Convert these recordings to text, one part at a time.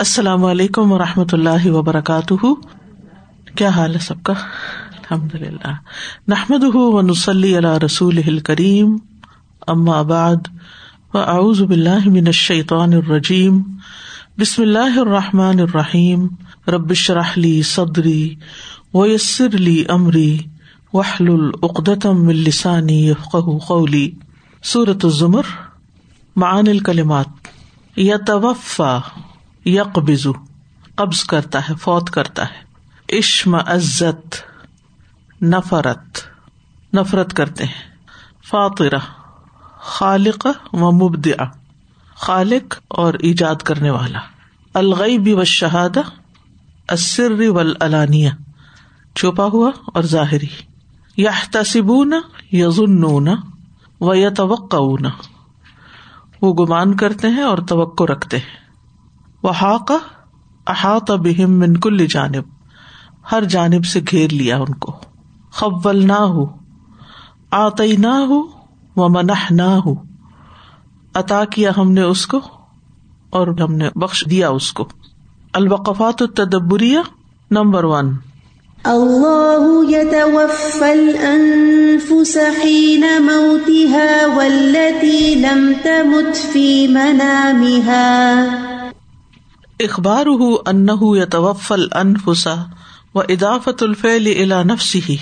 السلام علیکم و رحمۃ اللہ وبرکاتہ۔ کیا حال ہے سب کا؟ الحمد للہ نحمد و نسلی اللہ رسول کریم ام آباد و اعوذ باللہ من الشیطان الرجیم۔ بسم اللہ الرحمٰن الرحیم۔ ربش رحلی صدری ویسر علی عمری وحل العقدم السانی قولی۔ صورت الزمر۔ معان الکلمات۔ یتوفا۔ یقبض قبض کرتا ہے، فوت کرتا ہے۔ عشم عزت، نفرت نفرت کرتے ہیں۔ فاطرہ، خالق و مبدع خالق اور ایجاد کرنے والا۔ الغیب و شہاد اسر ولانیہ چھپا ہوا اور ظاہری۔ یا تصبون یزنون و یتوقعون۔ وہ گمان کرتے ہیں اور توقع رکھتے ہیں۔ وہ احاط بہم من کل جانب، ہر جانب سے گھیر لیا ان کو۔ خبل نہ ہو آتی نہ ہو و منح نہ ہو عطا کیا ہم نے اس کو اور ہم نے بخش دیا اس کو۔ الوقفات التدبریہ نمبر ون۔ اللہ يتوفى الأنفس حين موتها والتي لم تمت في منامها اخبار انہ یتوفل انفسا و ادافت الفیل الا نفسی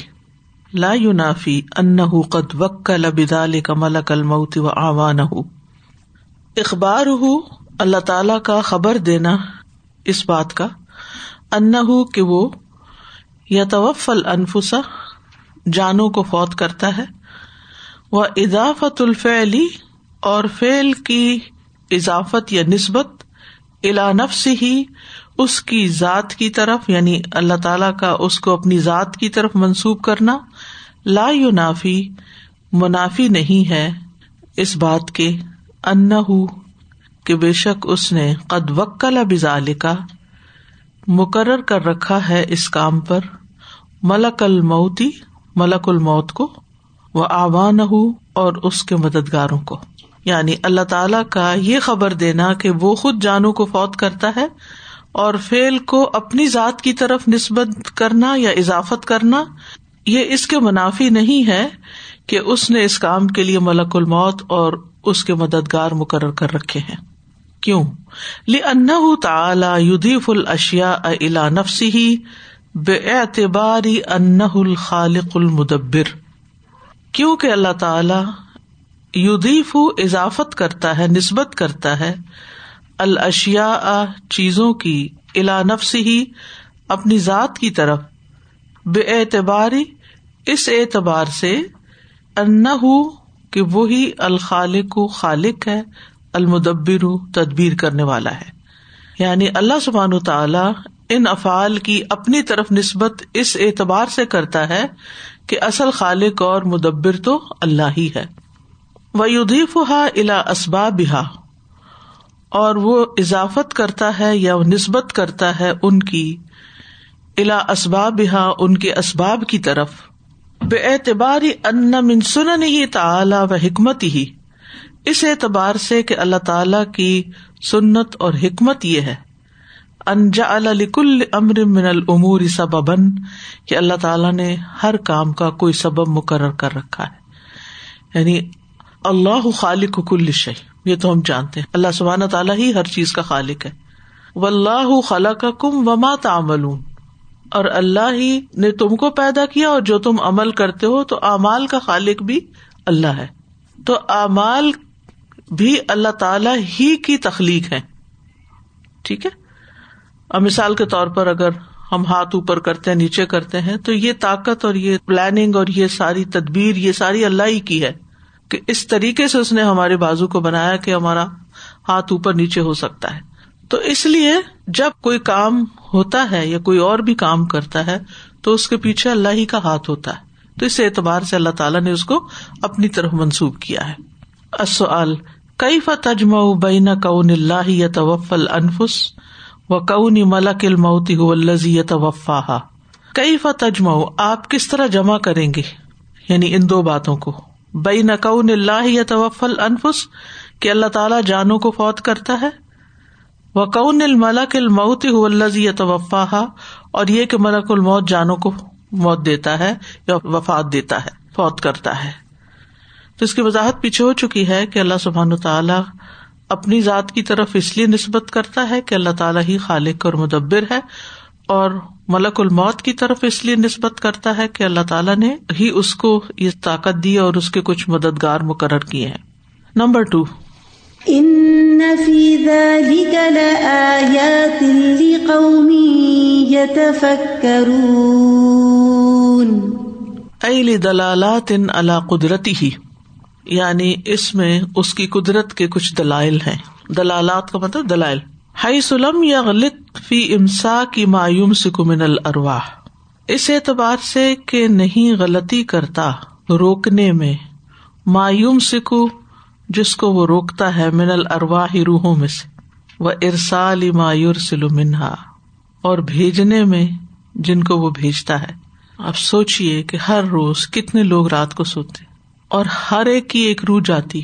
لا ينافی انہ قد وکل بذلك ملک الموت و آوانہ اخبار اللہ تعالی کا خبر دینا اس بات کا انہ کہ وہ یتوفل انفسا جانوں کو فوت کرتا ہے وہ اضافت الفعلی اور فعل کی اضافت یا نسبت الا نفس ہی اس کی ذات کی طرف یعنی اللہ تعالی کا اس کو اپنی ذات کی طرف منسوب کرنا لا نافی منافی نہیں ہے اس بات کے۔ ان کہ بے شک اس نے قد وکلا بزال کا مقرر کر رکھا ہے اس کام پر۔ ملک الموتی، ملک الموت کو وہ آوان اور اس کے مددگاروں کو۔ یعنی اللہ تعالی کا یہ خبر دینا کہ وہ خود جانو کو فوت کرتا ہے اور فیل کو اپنی ذات کی طرف نسبت کرنا یا اضافت کرنا، یہ اس کے منافی نہیں ہے کہ اس نے اس کام کے لیے ملک الموت اور اس کے مددگار مقرر کر رکھے ہیں۔ کیوں؟ ان تعالی یدیف الشیا الا نفسی ہی بے اعتباری ان الخالق المدبر۔ کیوں کہ اللہ تعالی یدیف اضافت کرتا ہے، نسبت کرتا ہے الشیا چیزوں کی الا نفس ہی اپنی ذات کی طرف۔ بے اعتباری اس اعتبار سے ان کہ وہی الخالق خالق ہے، المدبر، تدبیر کرنے والا ہے۔ یعنی اللہ سبحان تعالی ان افعال کی اپنی طرف نسبت اس اعتبار سے کرتا ہے کہ اصل خالق اور مدبر تو اللہ ہی ہے۔ ودیف ہا الا اسباب اور وہ اضافت کرتا ہے یا نسبت کرتا ہے ان کی۔ الا اسباب ان کے اسباب کی طرف۔ بے اعتبار ان منسن ہی تعلی و حکمت ہی اس اعتبار سے کہ اللہ تعالی کی سنت اور حکمت یہ ہے۔ انجا الکل امر من العمور سببن کہ اللہ تعالیٰ نے ہر کام کا کوئی سبب مقرر کر رکھا ہے۔ یعنی اللہ خالق کل شہ یہ تو ہم جانتے ہیں۔ اللہ سبحانہ تعالیٰ ہی ہر چیز کا خالق ہے۔ و اللہ خلا کا کم وما تعمل اور اللہ ہی نے تم کو پیدا کیا اور جو تم عمل کرتے ہو تو امال کا خالق بھی اللہ ہے۔ تو امال بھی اللہ تعالی ہی کی تخلیق ہے ٹھیک ہے؟ اب مثال کے طور پر اگر ہم ہاتھ اوپر کرتے ہیں، نیچے کرتے ہیں، تو یہ طاقت اور یہ پلاننگ اور یہ ساری تدبیر، یہ ساری اللہ ہی کی ہے۔ کہ اس طریقے سے اس نے ہمارے بازو کو بنایا کہ ہمارا ہاتھ اوپر نیچے ہو سکتا ہے۔ تو اس لیے جب کوئی کام ہوتا ہے یا کوئی اور بھی کام کرتا ہے تو اس کے پیچھے اللہ ہی کا ہاتھ ہوتا ہے۔ تو اس اعتبار سے اللہ تعالیٰ نے اس کو اپنی طرف منسوب کیا ہے۔ کئی فتجم بین کون اللہ یا توفل انفس و کون ملک الموتی الزی یا توفا کئی فتجم آپ کس طرح جمع کریں گے؟ یعنی ان دو باتوں کو۔ بئی نقون اللہ یا توفل انفس کہ اللہ تعالیٰ جانوں کو فوت کرتا ہے۔ وہ الملک الموت الزی توفا اور یہ کہ ملک الموت جانوں کو موت دیتا ہے یا وفات دیتا ہے، فوت کرتا ہے۔ تو اس کی وضاحت پیچھے ہو چکی ہے کہ اللہ سبحان تعالیٰ اپنی ذات کی طرف اس لیے نسبت کرتا ہے کہ اللہ تعالیٰ ہی خالق اور مدبر ہے۔ اور ملک الموت کی طرف اس لیے نسبت کرتا ہے کہ اللہ تعالیٰ نے ہی اس کو یہ طاقت دی اور اس کے کچھ مددگار مقرر کیے ہیں۔ نمبر ٹو دلالات ان اللہ قدرتی ہی یعنی اس میں اس کی قدرت کے کچھ دلائل ہیں۔ دلالات کا مطلب دلائل۔ ہائی سلم یا غلط فی امسا کی مایوم سکمن الرواہ اس اعتبار سے کہ نہیں غلطی کرتا روکنے میں۔ مایوم سکو جس کو وہ روکتا ہے، من الرواہ روحوں میں سے۔ وہ ارسال مایور سلو منہا۔ اور بھیجنے میں جن کو وہ بھیجتا ہے۔ آپ سوچیے کہ ہر روز کتنے لوگ رات کو سوتے اور ہر ایک کی ایک روح جاتی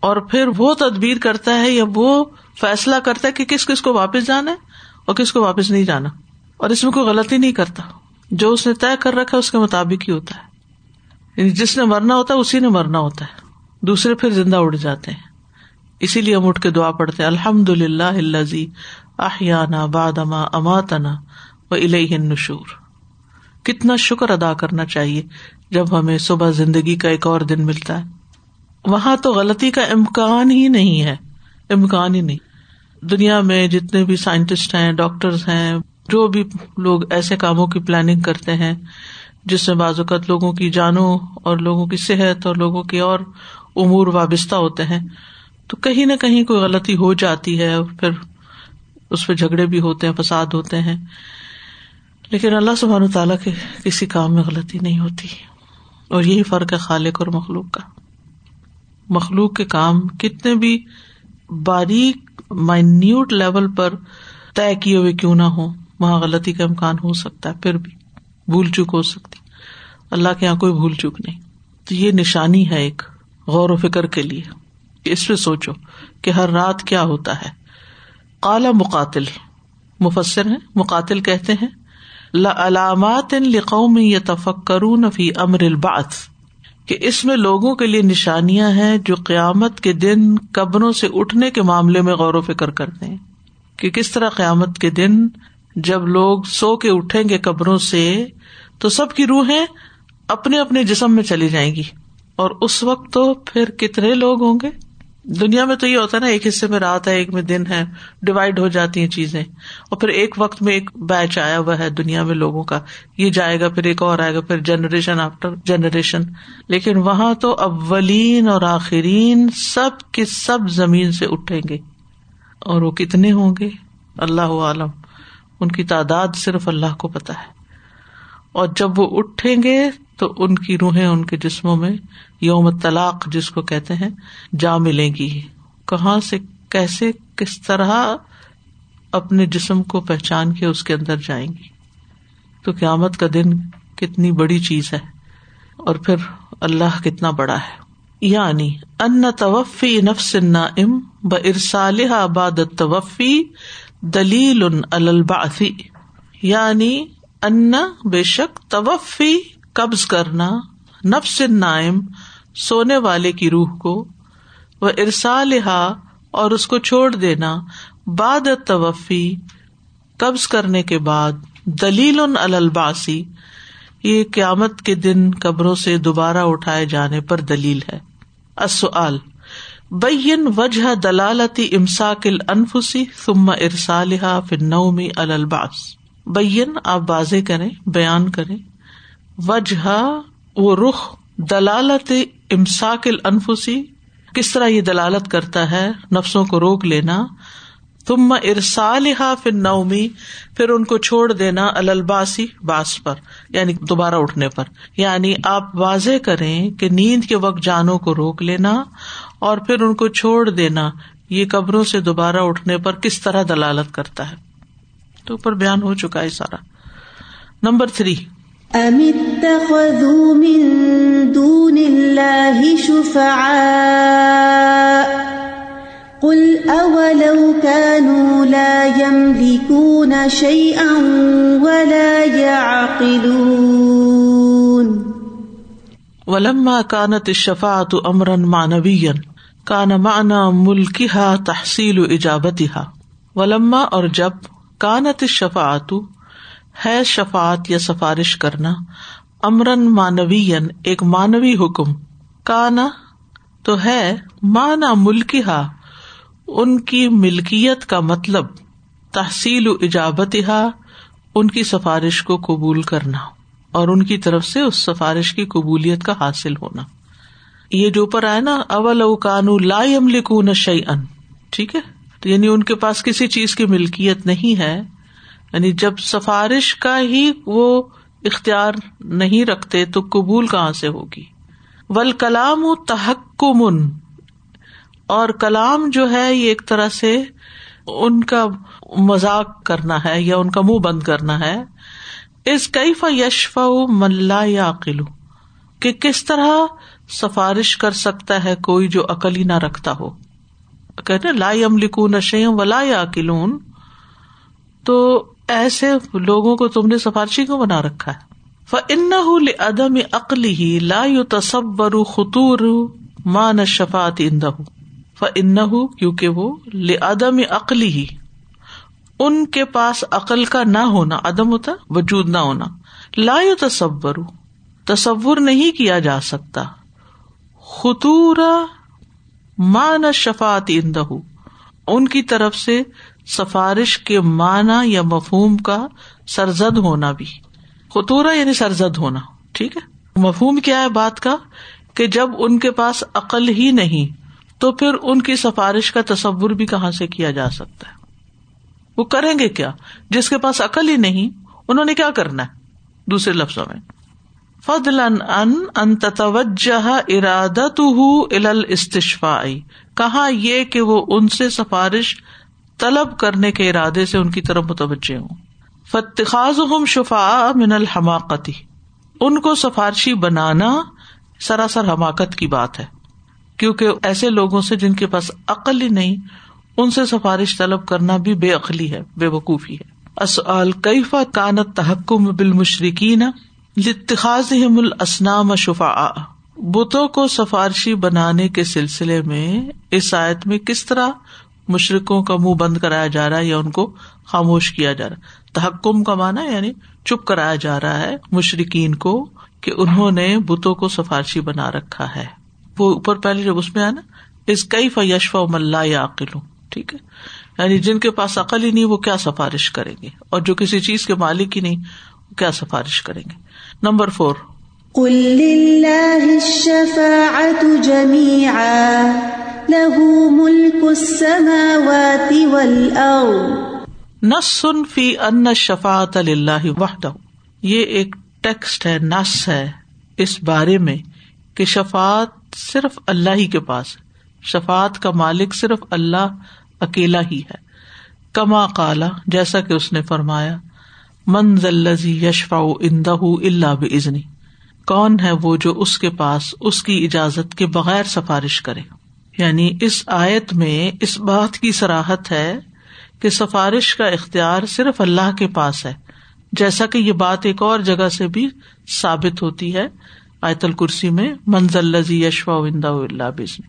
اور پھر وہ تدبیر کرتا ہے یا وہ فیصلہ کرتا ہے کہ کس کس کو واپس جانا ہے اور کس کو واپس نہیں جانا۔ اور اس میں کوئی غلطی نہیں کرتا۔ جو اس نے طے کر رکھا ہے اس کے مطابق ہی ہوتا ہے۔ یعنی جس نے مرنا ہوتا ہے اسی نے مرنا ہوتا ہے۔ دوسرے پھر زندہ اڑ جاتے ہیں۔ اسی لیے ہم اٹھ کے دعا پڑتے الحمد للہ اللہ احیانہ بادما اماتنا و الہ نشور کتنا شکر ادا کرنا چاہیے جب ہمیں صبح زندگی کا ایک اور دن ملتا ہے۔ وہاں تو غلطی کا امکان ہی نہیں ہے۔ امکان ہی نہیں۔ دنیا میں جتنے بھی سائنٹسٹ ہیں ڈاکٹرس ہیں، جو بھی لوگ ایسے کاموں کی پلاننگ کرتے ہیں، جس میں بعض اوقات لوگوں کی جانوں اور لوگوں کی صحت اور لوگوں کے اور امور وابستہ ہوتے ہیں، تو کہیں نہ کہیں کوئی غلطی ہو جاتی ہے، پھر اس پہ جھگڑے بھی ہوتے ہیں، فساد ہوتے ہیں۔ لیکن اللہ سبحان تعالیٰ کے کسی کام میں غلطی نہیں ہوتی۔ اور یہی فرق ہے خالق اور مخلوق کا۔ مخلوق کے کام کتنے بھی باریک مائنیوٹ لیول پر طے کیے ہوئے کیوں نہ ہو وہاں غلطی کا امکان ہو سکتا ہے، پھر بھی بھول چک ہو سکتی۔ اللہ کے یہاں کوئی بھول چک نہیں۔ تو یہ نشانی ہے ایک غور و فکر کے لیے۔ اس پہ سوچو کہ ہر رات کیا ہوتا ہے۔ کالا مقاتل۔ مفسر ہیں، مقاتل کہتے ہیں۔ علامات لقوم یتفکرون فی امر البعث۔ کہ اس میں لوگوں کے لیے نشانیاں ہیں جو قیامت کے دن قبروں سے اٹھنے کے معاملے میں غور و فکر کرتے ہیں۔ کہ کس طرح قیامت کے دن جب لوگ سو کے اٹھیں گے قبروں سے، تو سب کی روحیں اپنے اپنے جسم میں چلی جائیں گی۔ اور اس وقت تو پھر کتنے لوگ ہوں گے؟ دنیا میں تو یہ ہوتا ہے نا، ایک حصے میں رات ہے، ایک میں دن ہے ڈیوائڈ ہو جاتی ہیں چیزیں۔ اور پھر ایک وقت میں ایک بیچ آیا ہوا ہے دنیا میں لوگوں کا۔ یہ جائے گا، پھر ایک اور آئے گا، پھر جنریشن آفٹر جنریشن لیکن وہاں تو اولین اور آخرین سب کے سب زمین سے اٹھیں گے۔ اور وہ کتنے ہوں گے؟ اللہ عالم۔ ان کی تعداد صرف اللہ کو پتا ہے۔ اور جب وہ اٹھیں گے تو ان کی روحیں ان کے جسموں میں یوم طلاق جس کو کہتے ہیں، جا ملیں گی۔ کہاں سے، کیسے، کس طرح اپنے جسم کو پہچان کے اس کے اندر جائیں گی۔ تو قیامت کا دن کتنی بڑی چیز ہے اور پھر اللہ کتنا بڑا ہے۔ یعنی ان توفی نفس ام ب ارسال آباد توفی دلیل الباسی یعنی ان بے شک توفی قبض کرنا، نفس نائم سونے والے کی روح کو، وہ ارسال اور اس کو چھوڑ دینا باد توفی قبض کرنے کے بعد دلیل الباسی یہ قیامت کے دن قبروں سے دوبارہ اٹھائے جانے پر دلیل ہے۔ اصل بین وجہ دلالتی امساک الفسی ثم ارسالحا فن نومی الباس بین، آپ واضح کریں، بیان کریں۔ وجہ، وہ رخ، دلالت امساک الفسی کس طرح یہ دلالت کرتا ہے نفسوں کو روک لینا تم ارسال پھر نومی پھر ان کو چھوڑ دینا الباسی باس پر یعنی دوبارہ اٹھنے پر۔ یعنی آپ واضح کریں کہ نیند کے وقت جانوں کو روک لینا اور پھر ان کو چھوڑ دینا، یہ قبروں سے دوبارہ اٹھنے پر کس طرح دلالت کرتا ہے۔ تو اوپر بیان ہو چکا ہے سارا۔ Number three. ام اتخذوا من دون الله شفعاء قل أولو كانوا لا يملكون شيئا ولا يعقلون ولما كانت الشفاعة امرا معنويا كان معنى ملكها تحصيل اجابتها ولما اور جب کانت الشفاعت ہے شفاعت یا سفارش کرنا امرن مانوی ایک مانوی حکم۔ کانا تو ہے مانا ملکی ہا ان کی ملکیت کا مطلب تحصیل و اجابت ان کی سفارش کو قبول کرنا، اور ان کی طرف سے اس سفارش کی قبولیت کا حاصل ہونا۔ یہ جو اوپر آئے نا اول اوکان لا لکھوں شعی ان ٹھیک ہے؟ تو یعنی ان کے پاس کسی چیز کی ملکیت نہیں ہے۔ یعنی جب سفارش کا ہی وہ اختیار نہیں رکھتے تو قبول کہاں سے ہوگی؟ ول کلام تحکمن، اور کلام جو ہے یہ ایک طرح سے ان کا مزاق کرنا ہے یا ان کا منہ بند کرنا ہے۔ اس کئی یشف ملا یا عقل کہ کس طرح سفارش کر سکتا ہے کوئی جو عقل ہی نہ رکھتا ہو۔ کہتے لا یم لکھو نشے ولا یا عقلون تو ایسے لوگوں کو تم نے سفارشی کو بنا رکھا ہے؟ فن عدم عقل ہی لا یو تصور خطور مان شفات اندہ فن کیونکہ وہ لدم عقل ہی ان کے پاس عقل کا نہ ہونا، عدم ہوتا، وجود نہ ہونا۔ لا یو تصور تصور نہیں کیا جا سکتا۔ خطور مان شفات اندہ ان کی طرف سے سفارش کے معنی یا مفہوم کا سرزد ہونا بھی۔ خطورا یعنی سرزد ہونا، ٹھیک ہے؟ مفہوم کیا ہے بات کا؟ کہ جب ان کے پاس عقل ہی نہیں، تو پھر ان کی سفارش کا تصور بھی کہاں سے کیا جا سکتا ہے؟ وہ کریں گے کیا؟ جس کے پاس عقل ہی نہیں، انہوں نے کیا کرنا ہے؟ دوسرے لفظوں میں۔ فضل ان ان توجہ ارادت استشفا کہا یہ کہ وہ ان سے سفارش طلب کرنے کے ارادے سے ان کی طرف متوجہ ہوں۔ فتخاظ شفا من الحماقتی ان کو سفارشی بنانا سراسر حماقت کی بات ہے۔ کیونکہ ایسے لوگوں سے جن کے پاس عقل ہی نہیں، ان سے سفارش طلب کرنا بھی بے عقلی ہے، بے وقوفی ہے۔ اصل کیفا کانت تحکم بال مشرقین الاسنام شفا بتوں کو سفارشی بنانے کے سلسلے میں اس آیت میں کس طرح مشرقوں کا منہ بند کرایا جا رہا ہے یا ان کو خاموش کیا جا رہا ہے۔ تحکم کا مانا یعنی چپ کرایا جا رہا ہے مشرقین کو کہ انہوں نے بتوں کو سفارشی بنا رکھا ہے۔ وہ اوپر پہلے جب اس میں آیا نا، اس کئی فیشفا ملا یا عقل ہوں ٹھیک ہے؟ یعنی جن کے پاس عقل ہی نہیں، وہ کیا سفارش کریں گے؟ اور جو کسی چیز کے مالک ہی نہیں، وہ کیا سفارش کریں گے؟ Number four. نسن فی ان شفات اللہ وحدہ. یہ ایک ٹیکسٹ ہے نس ہے اس بارے میں کہ شفات صرف اللہ ہی کے پاس شفات کا مالک صرف اللہ اکیلا ہی ہے۔ کما کالا جیسا کہ اس نے فرمایا منزی یشفا اندہ اللہ بزنی کون ہے وہ جو اس کے پاس اس کی اجازت کے بغیر سفارش کرے؟ یعنی اس آیت میں اس بات کی سراہت ہے کہ سفارش کا اختیار صرف اللہ کے پاس ہے۔ جیسا کہ یہ بات ایک اور جگہ سے بھی ثابت ہوتی ہے۔ آیت الکرسی میں منزل لذی یشفا اللہ بزن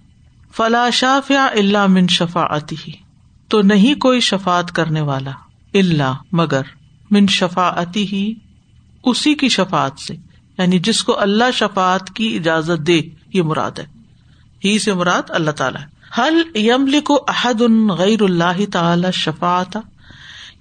فلا شاف یا اللہ من شفا آتی تو نہیں کوئی شفات کرنے والا اللہ مگر من شفا آتی ہی اسی کی شفات سے۔ یعنی جس کو اللہ شفات کی اجازت دے، یہ مراد ہے۔ ہی سے مراد اللہ تعالیٰ حل یمل کو احد ان غیر اللہ تعالی شفات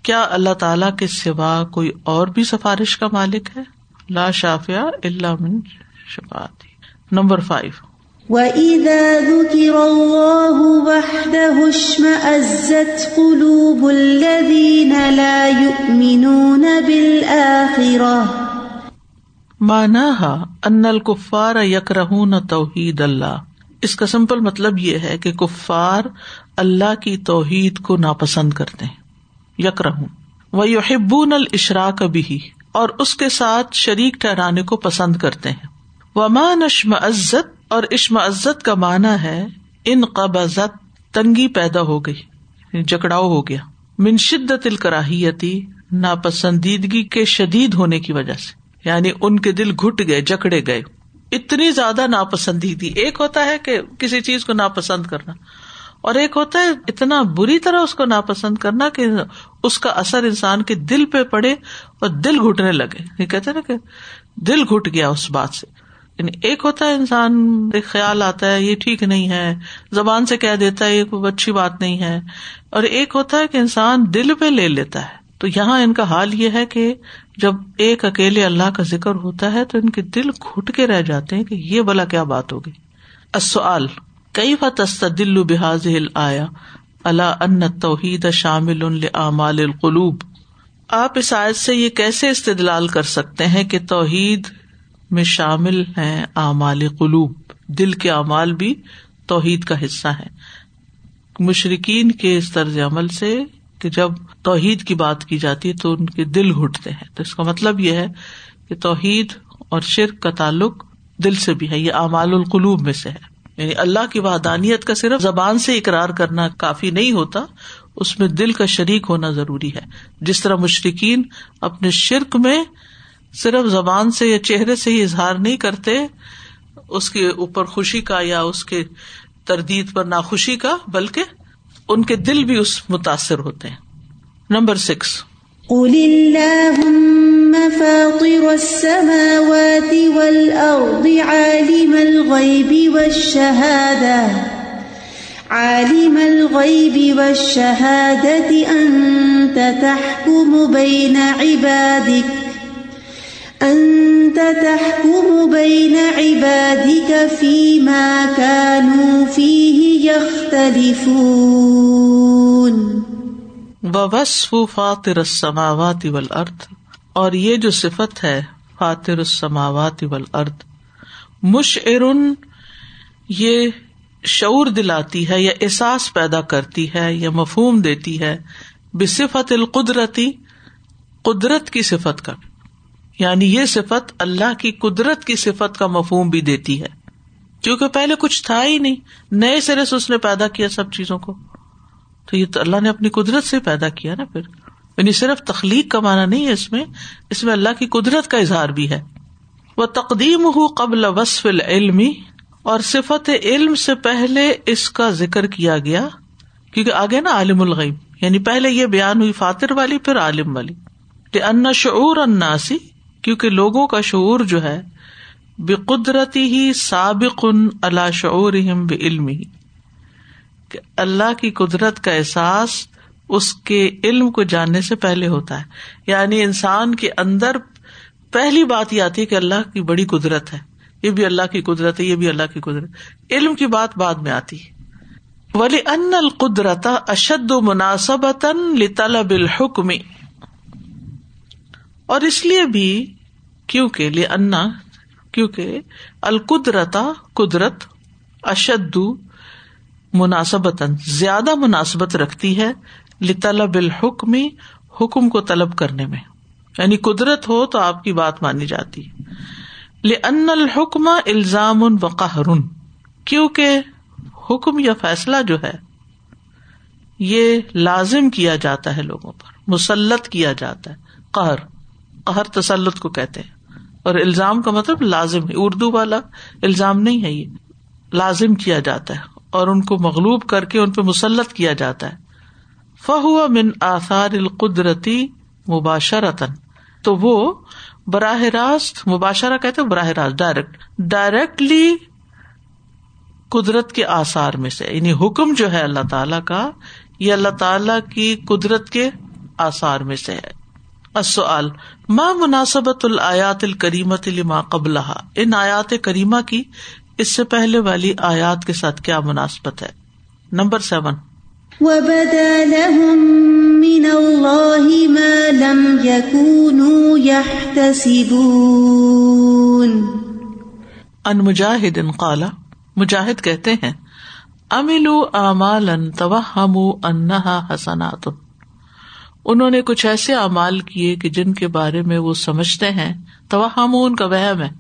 کیا اللہ تعالی کے سوا کوئی اور بھی سفارش کا مالک ہے؟ لا شافیہ اللہ من شفات نمبر فائیو وَإِذَا ذُكِرَ اللَّهُ وَحْدَهُ اشْمَأَزَّتْ قُلُوبُ الَّذِينَ لَا يُؤْمِنُونَ بِالْآخِرَةِ۔ معناها أن الكفار يكرهون توحيد الله۔ اس کا سمپل مطلب یہ ہے کہ کفار اللہ کی توحید کو ناپسند کرتے ہیں یک رہوں وہ یحبون الاشراک بھی اور اس کے ساتھ شریک ٹھہرانے کو پسند کرتے ہیں۔ وما نشم عزت اور عشم عزت کا معنی ہے ان قبضت، تنگی پیدا ہو گئی یعنی جکڑاؤ ہو گیا۔ من شدت الکراہیتی، ناپسندیدگی کے شدید ہونے کی وجہ سے یعنی ان کے دل گٹ گئے، جکڑے گئے۔ اتنی زیادہ ناپسندیدگی ایک ہوتا ہے کہ کسی چیز کو ناپسند کرنا، اور ایک ہوتا ہے اتنا بری طرح اس کو ناپسند کرنا کہ اس کا اثر انسان کے دل پہ پڑے اور دل گھٹنے لگے۔ یہ کہتے نا کہ دل گٹ گیا اس بات سے۔ یعنی ایک ہوتا ہے انسان ایک خیال آتا ہے، یہ ٹھیک نہیں ہے، زبان سے کہہ دیتا ہے، یہ کوئی اچھی بات نہیں ہے۔ اور ایک ہوتا ہے کہ انسان دل پہ لے لیتا ہے۔ تو یہاں ان کا حال یہ ہے کہ جب ایک اکیلے اللہ کا ذکر ہوتا ہے تو ان کے دل گھٹ کے رہ جاتے ہیں کہ یہ بلا کیا بات ہوگی۔ اصل کئی فتست دل بحاظ آیا اللہ ان توحید شامل اعمال القلوب۔ آپ اس آیت سے یہ کیسے استدلال کر سکتے ہیں کہ توحید میں شامل ہیں اعمال قلوب؟ دل کے اعمال بھی توحید کا حصہ ہے مشرقین کے اس طرز عمل سے کہ جب توحید کی بات کی جاتی ہے تو ان کے دل گھٹتے ہیں۔ تو اس کا مطلب یہ ہے کہ توحید اور شرک کا تعلق دل سے بھی ہے، یہ اعمال القلوب میں سے ہے۔ یعنی اللہ کی وحدانیت کا صرف زبان سے اقرار کرنا کافی نہیں ہوتا، اس میں دل کا شریک ہونا ضروری ہے۔ جس طرح مشرقین اپنے شرک میں صرف زبان سے یا چہرے سے ہی اظہار نہیں کرتے، اس کے اوپر خوشی کا یا اس کے تردید پر ناخوشی کا، بلکہ ان کے دل بھی اس متاثر ہوتے ہیں۔ Number six. قل اللهم فاطر السماوات والأرض عالم الغيب والشهادة عالم الغيب والشهادة أنت تحكم بين عبادك، أنت تحكم بين عبادك فيما كانوا فيه۔ يختلفون. وصف فاطر السماوات والارض اور یہ جو صفت ہے، فاطر السماوات والارض مشعر یہ شعور دلاتی ہے یا احساس پیدا کرتی ہے یا مفہوم دیتی ہے بصفت القدرتی، قدرت کی صفت کا یعنی یہ صفت اللہ کی قدرت کی صفت کا مفہوم بھی دیتی ہے۔ کیونکہ پہلے کچھ تھا ہی نہیں۔ نئے سرے سے اس نے پیدا کیا سب چیزوں کو۔ تو یہ تو اللہ نے اپنی قدرت سے پیدا کیا نا پھر۔ یعنی صرف تخلیق کا مانا نہیں ہے اس میں اس میں اللہ کی قدرت کا اظہار بھی ہے۔ وہ تقدیم ہو قبل وصف العلمی اور صفت علم سے پہلے اس کا ذکر کیا گیا۔ کیونکہ آگے نا عالم الغیب یعنی پہلے یہ بیان ہوئی فاتر والی، پھر عالم والی۔ ان شعور اناسی کیونکہ لوگوں کا شعور جو ہے بے قدرتی ہی سابق ان اللہ شعور علم ہی کہ اللہ کی قدرت کا احساس اس کے علم کو جاننے سے پہلے ہوتا ہے۔ یعنی انسان کے اندر پہلی بات یہ آتی ہے کہ اللہ کی بڑی قدرت ہے۔ یہ بھی اللہ کی قدرت ہے، یہ بھی اللہ کی قدرت علم کی بات بعد میں آتی ہے۔ ولی ان القدرت اشد و مناسب طلب الحکم اور اس لیے بھی، کیونکہ لے انا کیونکہ القدرتا قدرت اشد مناسبت زیادہ مناسبت رکھتی ہے لطلب الحکم، حکم کو طلب کرنے میں۔ یعنی قدرت ہو تو آپ کی بات مانی جاتی۔ لن الحکم الزام وقہر کیونکہ حکم یا فیصلہ جو ہے، یہ لازم کیا جاتا ہے لوگوں پر، مسلط کیا جاتا ہے۔ قہر قہر تسلط کو کہتے ہیں۔ اور الزام کا مطلب لازم ہے۔ اردو والا الزام نہیں ہے یہ۔ لازم کیا جاتا ہے اور ان کو مغلوب کر کے ان پہ مسلط کیا جاتا ہے۔ فہو من آثار القدرتی مباشرتن تو وہ براہ راست مباشرہ کہتے براہ راست ڈائریکٹ ڈائریکٹلی قدرت کے آثار میں سے۔ یعنی حکم جو ہے اللہ تعالی کا، یہ اللہ تعالی کی قدرت کے آثار میں سے ہے۔ السؤال ما مناسبت الآیات الکریمت لما قبلہ ان آیات کریمہ کی اس سے پہلے والی آیات کے ساتھ کیا مناسبت ہے؟ Number seven. ان مجاہد ان قالا مجاہد کہتے ہیں املو امال ان توہم انہا حسنات۔ انہوں نے کچھ ایسے اعمال کیے کہ جن کے بارے میں وہ سمجھتے ہیں توہم ان کا وہم ہے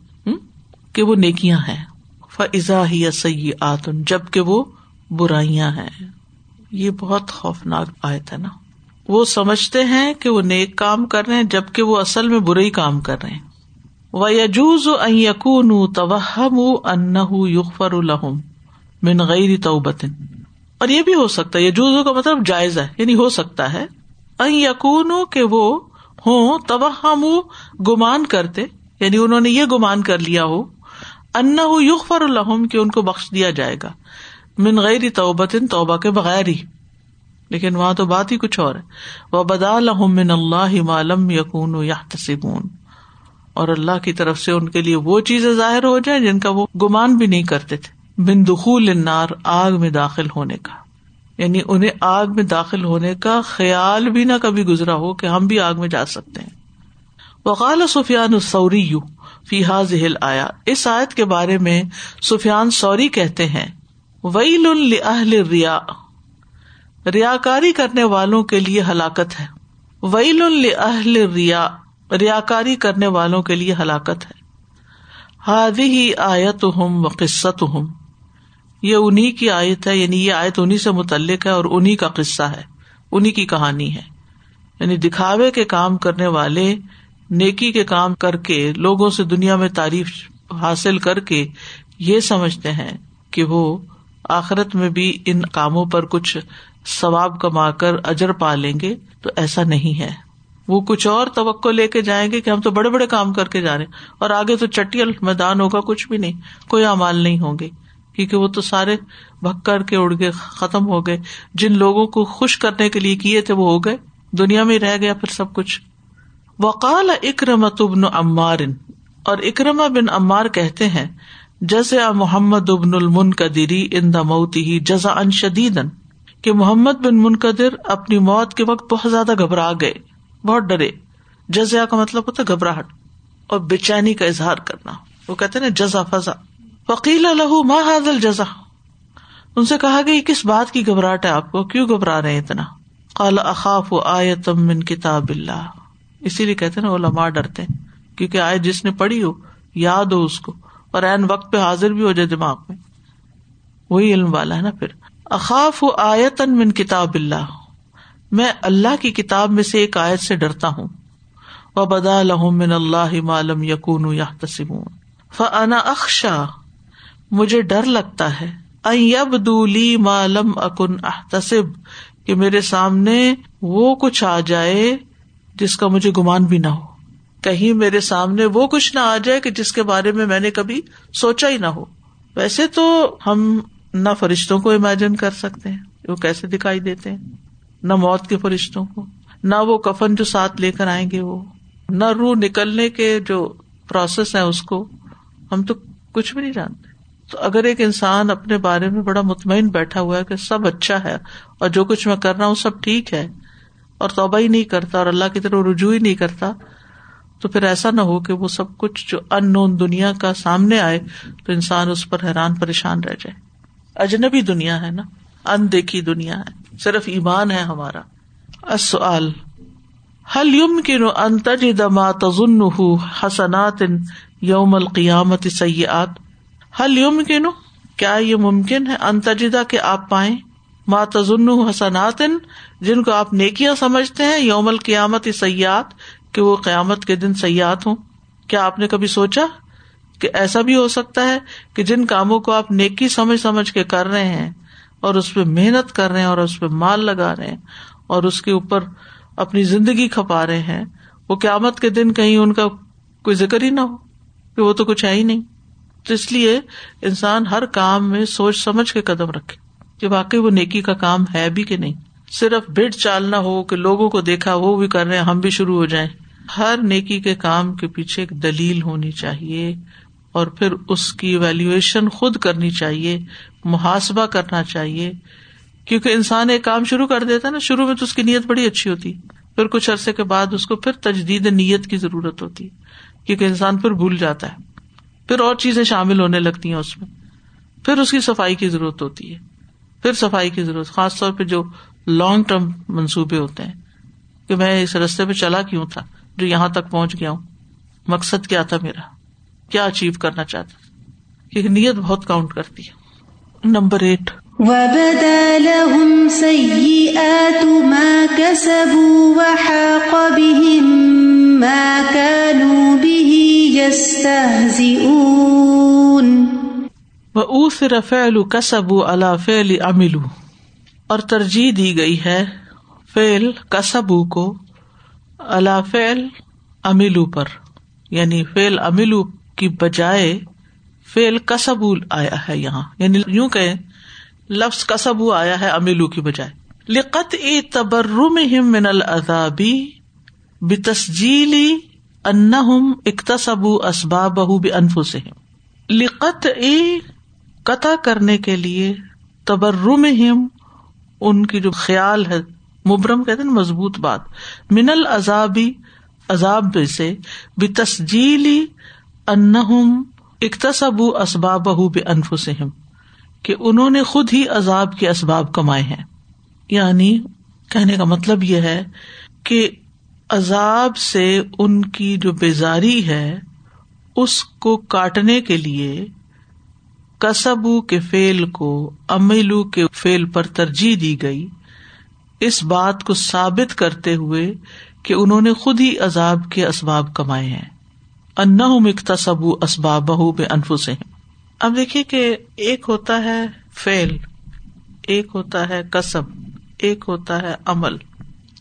کہ وہ نیکیاں ہیں۔ فضا ہی سی آتن جبکہ وہ برائیاں ہیں۔ یہ بہت خوفناک آیت ہے نا۔ وہ سمجھتے ہیں کہ وہ نیک کام کر رہے ہیں، جبکہ وہ اصل میں برے ہی کام کر رہے ہیں۔ وہ یجوز یقون توہم ان یغفر الحم من غیر توبتن اور یہ بھی ہو سکتا ہے یجوز کا مطلب جائز ہے یعنی ہو سکتا ہے۔ یقون کہ وہ ہوں توہم گمان کرتے یعنی انہوں نے یہ گمان کر لیا ہو ان یغفر الحم کہ ان کو بخش دیا جائے گا۔ من غیر توبتن توبہ کے بغیر ہی۔ لیکن وہاں تو بات ہی کچھ اور ہے۔ وہ بدا من اللہ معلوم یقون یا تصبون اور اللہ کی طرف سے ان کے لیے وہ چیزیں ظاہر ہو جائیں جن کا وہ گمان بھی نہیں کرتے تھے۔ بن دخول انار آگ میں داخل ہونے کا۔ یعنی انہیں آگ میں داخل ہونے کا خیال بھی نہ کبھی گزرا ہو کہ ہم بھی آگ میں جا سکتے ہیں۔ وقال سفیان سوری یو فی حاض آیا اس آیت کے بارے میں سفیان سوری کہتے ہیں، ویل ریا ریا کاری کرنے والوں کے لیے ہلاکت ہے۔ ویل اہل ریا ریا کاری کرنے والوں کے لیے ہلاکت ہے۔ ہادی ہی آیت ہم و قصت ہم یہ انہیں کی آیت ہے یعنی یہ آیت انہیں سے متعلق ہے اور انہیں کا قصہ ہے انہیں کی کہانی ہے۔ یعنی دکھاوے کے کام کرنے والے، نیکی کے کام کر کے لوگوں سے دنیا میں تعریف حاصل کر کے یہ سمجھتے ہیں کہ وہ آخرت میں بھی ان کاموں پر کچھ ثواب کما کر اجر پا لیں گے، تو ایسا نہیں ہے۔ وہ کچھ اور توقع لے کے جائیں گے کہ ہم تو بڑے بڑے کام کر کے جا رہے ہیں اور آگے تو چٹیل میدان ہوگا، کچھ بھی نہیں، کوئی امال نہیں ہوں گے۔ کیونکہ وہ تو سارے بھگ کر کے اڑ گئے، ختم ہو گئے۔ جن لوگوں کو خوش کرنے کے لیے کیے تھے وہ ہو گئے۔ دنیا میں رہ گیا پھر سب کچھ۔ وقال اکرمت ابن عمار، اور اکرما بن عمار کہتے ہیں جیسے محمد ابن المن قدری ان دموتی ہی جزا ان شدید کہ محمد بن منقدر اپنی موت کے وقت بہت زیادہ گھبرا گئے، بہت ڈرے۔ جزیا کا مطلب ہوتا ہے گھبراہٹ اور بے چینی کا اظہار کرنا۔ وہ کہتے نا جزا فضا وکیل الح ماں حاضل جزا ان سے کہا کہ یہ کس بات کی گھبراہٹ ہے آپ کو؟ کیوں گھبرا رہے ہیں اتنا؟ کال اخاف آیتم من کتاب اللہ۔ اسی لیے کہتے نا، علماء ڈرتے ہیں، کیونکہ آئے جس نے پڑھی ہو، یاد ہو اس کو، اور این وقت پہ حاضر بھی ہو جائے دماغ میں۔ وہی علم والا ہے نا پھر۔ اخاف آیتن من کتاب اللہ۔ میں اللہ کی کتاب میں سے ایک آیت سے ڈرتا ہوں۔ و بدا لہم من اللہ معلوم یقون یا تسمون فنا اخشا مجھے ڈر لگتا ہے۔ اب دولی معلوم اکن احتسب، کہ میرے سامنے وہ کچھ آ جائے جس کا مجھے گمان بھی نہ ہو۔ کہیں میرے سامنے وہ کچھ نہ آ جائے کہ جس کے بارے میں میں نے کبھی سوچا ہی نہ ہو۔ ویسے تو ہم نہ فرشتوں کو امیجن کر سکتے ہیں، وہ کیسے دکھائی دیتے ہیں؟ نہ موت کے فرشتوں کو، نہ وہ کفن جو ساتھ لے کر آئیں گے وہ۔ نہ روح نکلنے کے جو پروسیس ہے اس کو، ہم تو کچھ بھی نہیں جانتے۔ تو اگر ایک انسان اپنے بارے میں بڑا مطمئن بیٹھا ہوا ہے کہ سب اچھا ہے اور جو کچھ میں کر رہا ہوں سب ٹھیک ہے اور توبہ ہی نہیں کرتا اور اللہ کی طرف رجوع ہی نہیں کرتا، تو پھر ایسا نہ ہو کہ وہ سب کچھ جو ان نون دنیا کا سامنے آئے تو انسان اس پر حیران پریشان رہ جائے۔ اجنبی دنیا ہے نا ان دیکھی دنیا ہے، صرف ایمان ہے ہمارا۔ اصل حل یم کن انتج دما تزن حسنات یوم القیامت سیات حل یم کن کیا یہ ممکن ہے؟ انتجدہ کے آپ پائیں۔ ما تزن حسنات، جن کو آپ نیکیاں سمجھتے ہیں، یوم القیامت سیات کہ وہ قیامت کے دن سیاحت ہوں۔ کیا آپ نے کبھی سوچا کہ ایسا بھی ہو سکتا ہے کہ جن کاموں کو آپ نیکی سمجھ سمجھ کے کر رہے ہیں اور اس پہ محنت کر رہے ہیں اور اس پہ مال لگا رہے ہیں اور اس کے اوپر اپنی زندگی کھپا رہے ہیں، وہ قیامت کے دن کہیں ان کا کوئی ذکر ہی نہ ہو، کہ وہ تو کچھ ہے ہی نہیں۔ تو اس لیے انسان ہر کام میں سوچ سمجھ کے قدم رکھے کہ واقعی وہ نیکی کا کام ہے بھی کہ نہیں۔ صرف بھیڑ چالنا ہو کہ لوگوں کو دیکھا وہ بھی کر رہے ہیں، ہم بھی شروع ہو جائیں۔ ہر نیکی کے کام کے پیچھے ایک دلیل ہونی چاہیے اور پھر اس کی ویلویشن خود کرنی چاہیے، محاسبہ کرنا چاہیے۔ کیونکہ انسان ایک کام شروع کر دیتا ہے نا، شروع میں تو اس کی نیت بڑی اچھی ہوتی۔ پھر کچھ عرصے کے بعد اس کو پھر تجدید نیت کی ضرورت ہوتی۔ ہے کیونکہ انسان پھر بھول جاتا ہے۔ پھر اور چیزیں شامل ہونے لگتی ہیں اس میں۔ پھر اس کی صفائی کی ضرورت ہوتی ہے۔ پھر صفائی کی ضرورت، خاص طور پہ جو لانگ ٹرم منصوبے ہوتے ہیں۔ کہ میں اس رستے پہ چلا کیوں تھا؟ جو یہاں تک پہنچ گیا ہوں۔ مقصد کیا تھا میرا؟ کیا اچیو کرنا چاہتا کیونکہ نیت بہت کاؤنٹ کرتی ہے۔ نمبر ایٹ وبدا لهم سيئات ما كسبوا وحاق بهم ما كانوا به يستهزئون. فعل کسب اللہ فعل املو اور ترجیح دی گئی ہے فعل کسبو کو اللہ فعل املو پر. یعنی فعل املو کی بجائے فعل کسبو آیا ہے یہاں. یعنی یوں کہ لفظ کسبو آیا ہے املو کی بجائے. لقت ای تبرم من العذابی بتسجیلی انہم اکتسب اسباب بنف سے لقت ای قطع کرنے کے لیے تبرم ہم ان کی جو خیال ہے، مبرم کہتے ہیں، مضبوط بات۔ من العذابی عذاب سے، بتسجیلی انہم اکتسب اسباب بے انف سے کہ انہوں نے خود ہی عذاب کے اسباب کمائے ہیں۔ یعنی کہنے کا مطلب یہ ہے کہ عذاب سے ان کی جو بیزاری ہے، اس کو کاٹنے کے لیے کسبو کے فیل کو املو کے فیل پر ترجیح دی گئی۔ اس بات کو ثابت کرتے ہوئے کہ انہوں نے خود ہی عذاب کے اسباب کمائے ہیں۔ انا مکتصب اسباب بہو بے انفو سے اب دیکھیے کہ ایک ہوتا ہے فیل ایک ہوتا ہے کسب، ایک ہوتا ہے عمل۔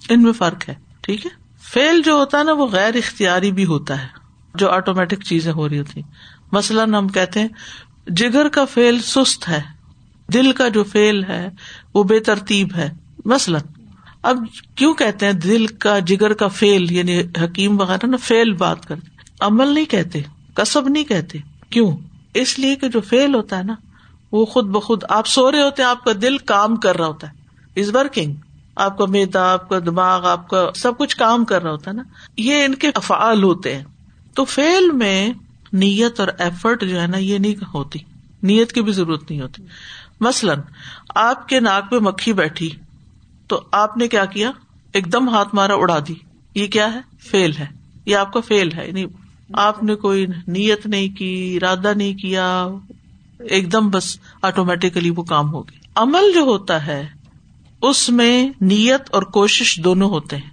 ان میں فرق ہے، ٹھیک ہے؟ فیل جو ہوتا ہے نا وہ غیر اختیاری بھی ہوتا ہے، جو آٹومیٹک چیزیں ہو رہی ہوتی۔ مثلاً ہم کہتے ہیں، جگر کا فیل سست ہے، دل کا جو فیل ہے وہ بے ترتیب ہے۔ مثلاً اب کیوں کہتے ہیں دل کا، جگر کا فیل؟ یعنی حکیم وغیرہ نا فیل بات کرتے۔ عمل نہیں کہتے کسب نہیں کہتے۔ کیوں؟ اس لیے کہ جو فیل ہوتا ہے نا، وہ خود بخود، آپ سو رہے ہوتے ہیں، آپ کا دل کام کر رہا ہوتا ہے۔ از ورکنگ آپ کا میدا، آپ کا دماغ، آپ کا سب کچھ کام کر رہا ہوتا ہے نا۔ یہ ان کے افعال ہوتے ہیں۔ تو فیل میں نیت اور ایفرٹ جو ہے نا، یہ نہیں ہوتی۔ نیت کی بھی ضرورت نہیں ہوتی۔ مثلاً، آپ کے ناک پہ مکھی بیٹھی، تو آپ نے کیا کیا؟ ایک دم ہاتھ مارا، اڑا دی۔ یہ کیا ہے؟ فیل ہے۔ یہ آپ کا فیل ہے۔ یعنی آپ نے کوئی نیت نہیں کی، ارادہ نہیں کیا، ایک دم بس آٹومیٹیکلی وہ کام ہو گیا۔ عمل جو ہوتا ہے اس میں نیت اور کوشش دونوں ہوتے ہیں۔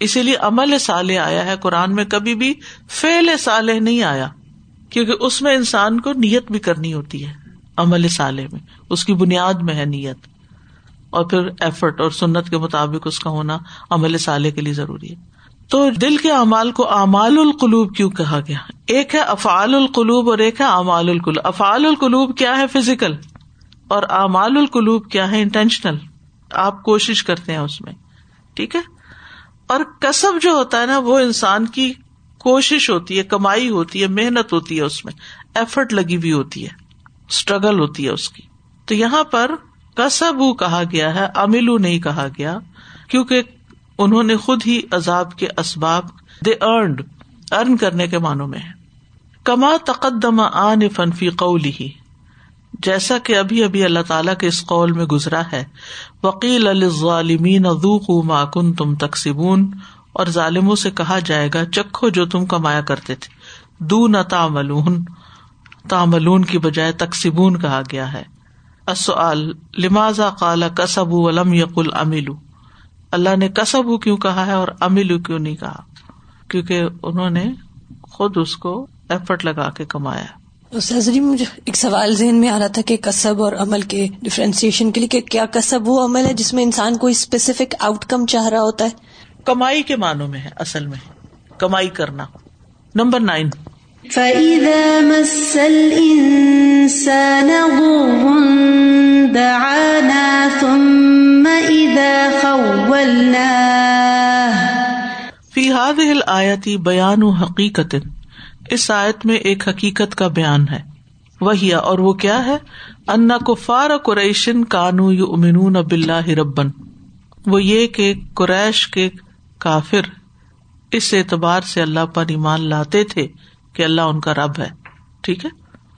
اسی لیے عمل سالے آیا ہے۔ قرآن میں کبھی بھی فیل سالح نہیں آیا، کیونکہ اس میں انسان کو نیت بھی کرنی ہوتی ہے۔ عمل سالے میں، اس کی بنیاد میں ہے نیت۔ اور پھر ایفرٹ اور سنت کے مطابق اس کا ہونا عمل سالے کے لیے ضروری ہے۔ تو دل کے اعمال کو امال القلوب کیوں کہا گیا؟ ایک ہے افعال القلوب اور ایک ہے امال القلوب۔ افعال القلوب کیا ہے؟ فزیکل اور امال القلوب کیا ہے انٹینشنل آپ کوشش کرتے ہیں اس میں. ٹھیک ہے؟ اور کسب جو ہوتا ہے نا، وہ انسان کی کوشش ہوتی ہے، کمائی ہوتی ہے، محنت ہوتی ہے اس میں. ایفرٹ لگی ہوئی ہوتی ہے. اسٹرگل ہوتی ہے اس کی. تو یہاں پر کسب کہا گیا ہے املو نہیں کہا گیا، کیونکہ انہوں نے خود ہی عذاب کے اسباب دے ارنڈ ارن کرنے کے معنوں میں ہے کما تقدم آن فنفی قولی جیسا کہ ابھی ابھی اللہ تعالیٰ کے اس قول میں گزرا ہے وکیل الظالمین ما کن تم تقسیبون اور ظالموں سے کہا جائے گا، چکھو جو تم کمایا کرتے تھے۔ دو نہ تاملون کی بجائے تقسیبون کہا گیا ہے۔ لمازا کالا کسب ولم یقل املو اللہ نے کسب کیوں کہا ہے اور املو کیوں نہیں کہا؟ کیونکہ انہوں نے خود اس کو ایفرٹ لگا کے کمایا۔ مجھے ایک سوال ذہن میں آ رہا تھا کہ کسب اور عمل کے ڈفرینسیشن کے لیے کہ کیا کسب وہ عمل ہے جس میں انسان کوئی اسپیسیفک آؤٹ کم چاہ رہا ہوتا ہے؟ کمائی کے معنوں میں ہے اصل میں کمائی کرنا۔ Number nine. فَإِذَا مَسَّ الْإِنسَانَ دَعَانَا ثُمَّ إِذَا خَوَّلْنَاهُ۔ فی هذه الآیت بیان حقیقت اس آیت میں ایک حقیقت کا بیان ہے۔ وہی اور وہ کیا ہے؟ انا کفار قریشن کانو یؤمنون باللہ ربن۔ وہ یہ کہ قریش کے کافر اس اعتبار سے اللہ پر ایمان لاتے تھے کہ اللہ ان کا رب ہے۔ ٹھیک ہے؟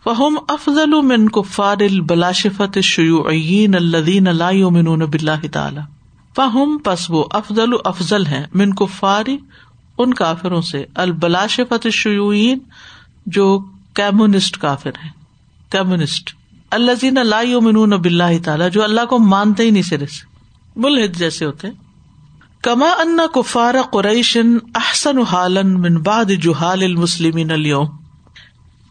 فہم افضل من کفار البلاشفت شیوعین الذین لا یؤمنون باللہ تعالی۔ فہم، پس وہ افضل افضل ہیں۔ من کفاری ان کافروں سے البلاشفت شیوعین جو کیمونسٹ کافر ہیں کیمونسٹ اللہ زین اللہ من بلّہ تعالیٰ، جو اللہ کو مانتے ہی نہیں سرے سے ملحد جیسے ہوتے کما ان کفار قریشن احسن حالن من بعد جہال المسلمین اليوم۔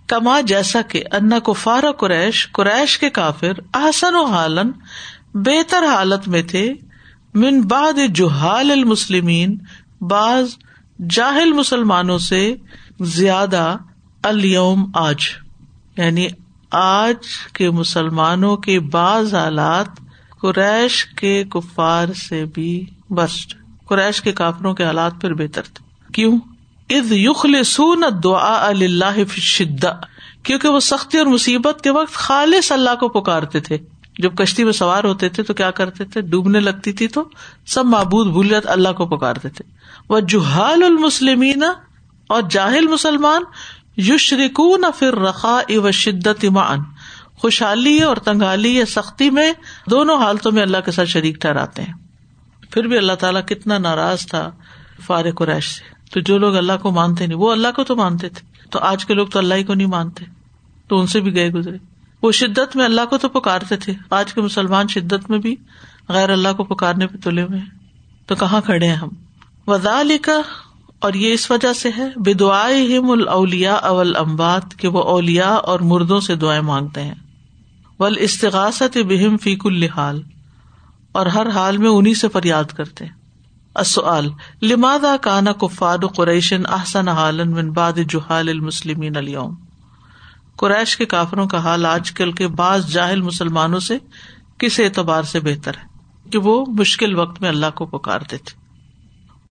کما جیسا کہ ان کفار قریش قریش کے کافر احسن و حالن بہتر حالت میں تھے، من بعد جہال المسلمین، بعض جاہل مسلمانوں سے زیادہ الوم آج یعنی آج کے مسلمانوں کے بعض حالات قریش کے کفار سے بھی بسٹ۔ قریش کے کافروں کے حالات پھر بہتر تھے۔ کیوں؟ اد یخل سون دعا اللہ شدہ کیونکہ وہ سختی اور مصیبت کے وقت خالص اللہ کو پکارتے تھے۔ جب کشتی میں سوار ہوتے تھے تو کیا کرتے تھے؟ ڈوبنے لگتی تھی تو سب معبود بھول جات اللہ کو پکارتے تھے۔ وہ جہال المسلمین اور جاہل مسلمان، یشرکون پھر رقا و شدت ایمان خوشحالی اور تنگالی یا سختی میں دونوں حالتوں میں اللہ کے ساتھ شریک ٹھہراتے ہیں۔ پھر بھی اللہ تعالیٰ کتنا ناراض تھا فارغ قریش سے۔ تو جو لوگ اللہ کو مانتے نہیں، وہ اللہ کو تو مانتے تھے۔ تو آج کے لوگ تو اللہ ہی کو نہیں مانتے۔ تو ان سے بھی گئے گزرے۔ وہ شدت میں اللہ کو تو پکارتے تھے۔ آج کے مسلمان شدت میں بھی غیر اللہ کو پکارنے پہ تلے ہوئے ہیں۔ تو کہاں کھڑے ہیں ہم؟ وزا لکھا اور یہ اس وجہ سے ہے بے دعائے الاولیا اول امبات کہ وہ اولیا اور مردوں سے دعائیں مانگتے ہیں۔ ول استغاثت بہم فیق الحال اور ہر حال میں انہیں سے فریاد کرتے اصل لمادا کانا کفاد قریشن احسن حالن من بعد جہال المسلمین اليوم؟ قریش کے کافروں کا حال آج کل کے بعض جاہل مسلمانوں سے کس اعتبار سے بہتر ہے کہ وہ مشکل وقت میں اللہ کو پکارتے تھے